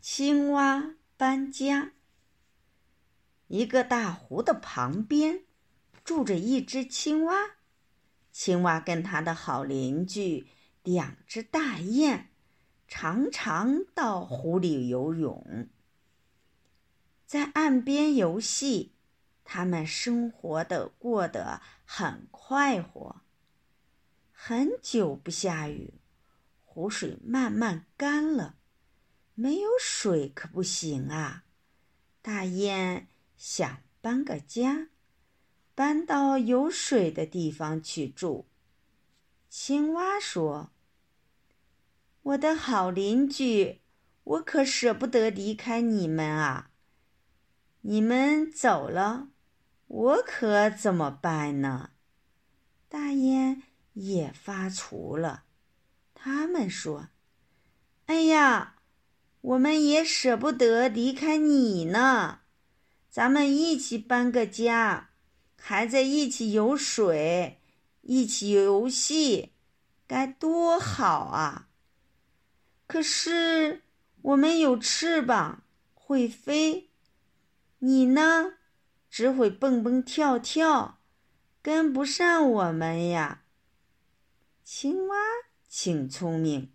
青蛙搬家。一个大湖的旁边，住着一只青蛙。青蛙跟他的好邻居两只大雁，常常到湖里游泳，在岸边游戏。他们生活的过得很快活。很久不下雨，湖水慢慢干了。没有水可不行啊！大雁想搬个家，搬到有水的地方去住。青蛙说：“我的好邻居，我可舍不得离开你们啊！你们走了，我可怎么办呢？”大雁也发愁了。他们说：“哎呀！”我们也舍不得离开你呢，咱们一起搬个家，还在一起游水，一起游戏，该多好啊！可是我们有翅膀，会飞，你呢，只会蹦蹦跳跳，跟不上我们呀。青蛙挺聪明，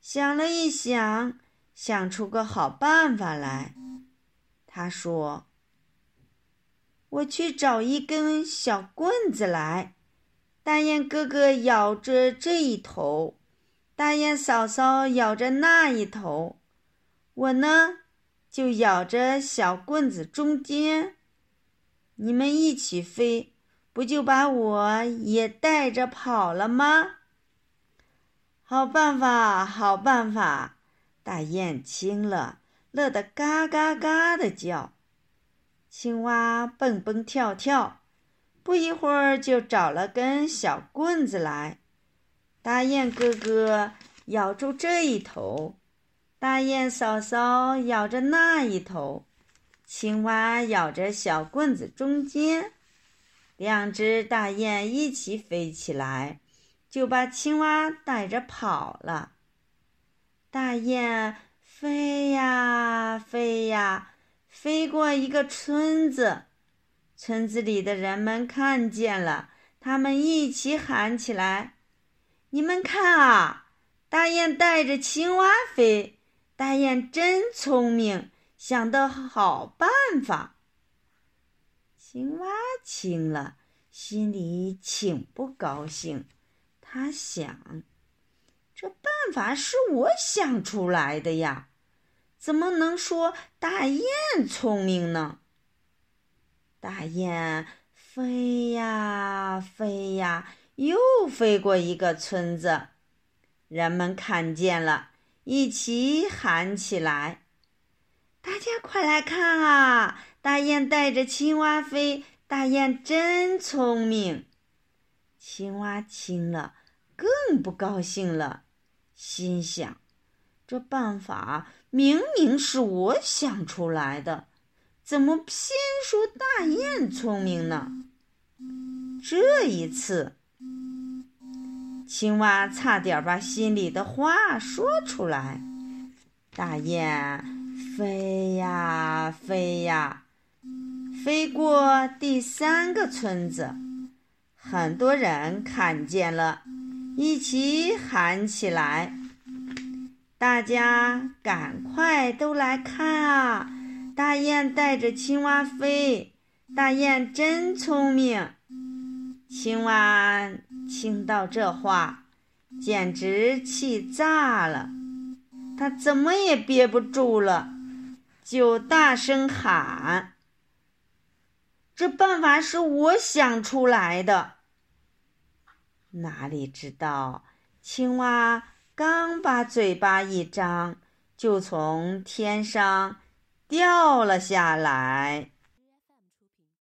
想了一想。想出个好办法来，他说：“我去找一根小棍子来。大雁哥哥咬着这一头，大雁嫂嫂咬着那一头，我呢就咬着小棍子中间。你们一起飞，不就把我也带着跑了吗？好办法，好办法。”大雁听了，乐得嘎嘎嘎的叫。青蛙蹦蹦跳跳，不一会儿就找了根小棍子来。大雁哥哥咬住这一头，大雁嫂嫂咬着那一头，青蛙咬着小棍子中间，两只大雁一起飞起来，就把青蛙带着跑了。大雁飞呀飞呀，飞过一个村子。村子里的人们看见了，他们一起喊起来：“你们看啊，大雁带着青蛙飞！大雁真聪明，想的好办法。”青蛙听了，心里挺不高兴。他想。这办法是我想出来的呀，怎么能说大雁聪明呢？大雁飞呀飞呀，又飞过一个村子，人们看见了，一起喊起来：“大家快来看啊！大雁带着青蛙飞，大雁真聪明。”青蛙听了，更不高兴了。心想：“这办法明明是我想出来的，怎么偏说大雁聪明呢？”这一次，青蛙差点把心里的话说出来。大雁飞呀飞呀，飞过第三个村子，很多人看见了。一起喊起来！大家赶快都来看啊！大雁带着青蛙飞，大雁真聪明。青蛙听到这话，简直气炸了，它怎么也憋不住了，就大声喊：“这办法是我想出来的。”哪里知道，青蛙刚把嘴巴一张，就从天上掉了下来。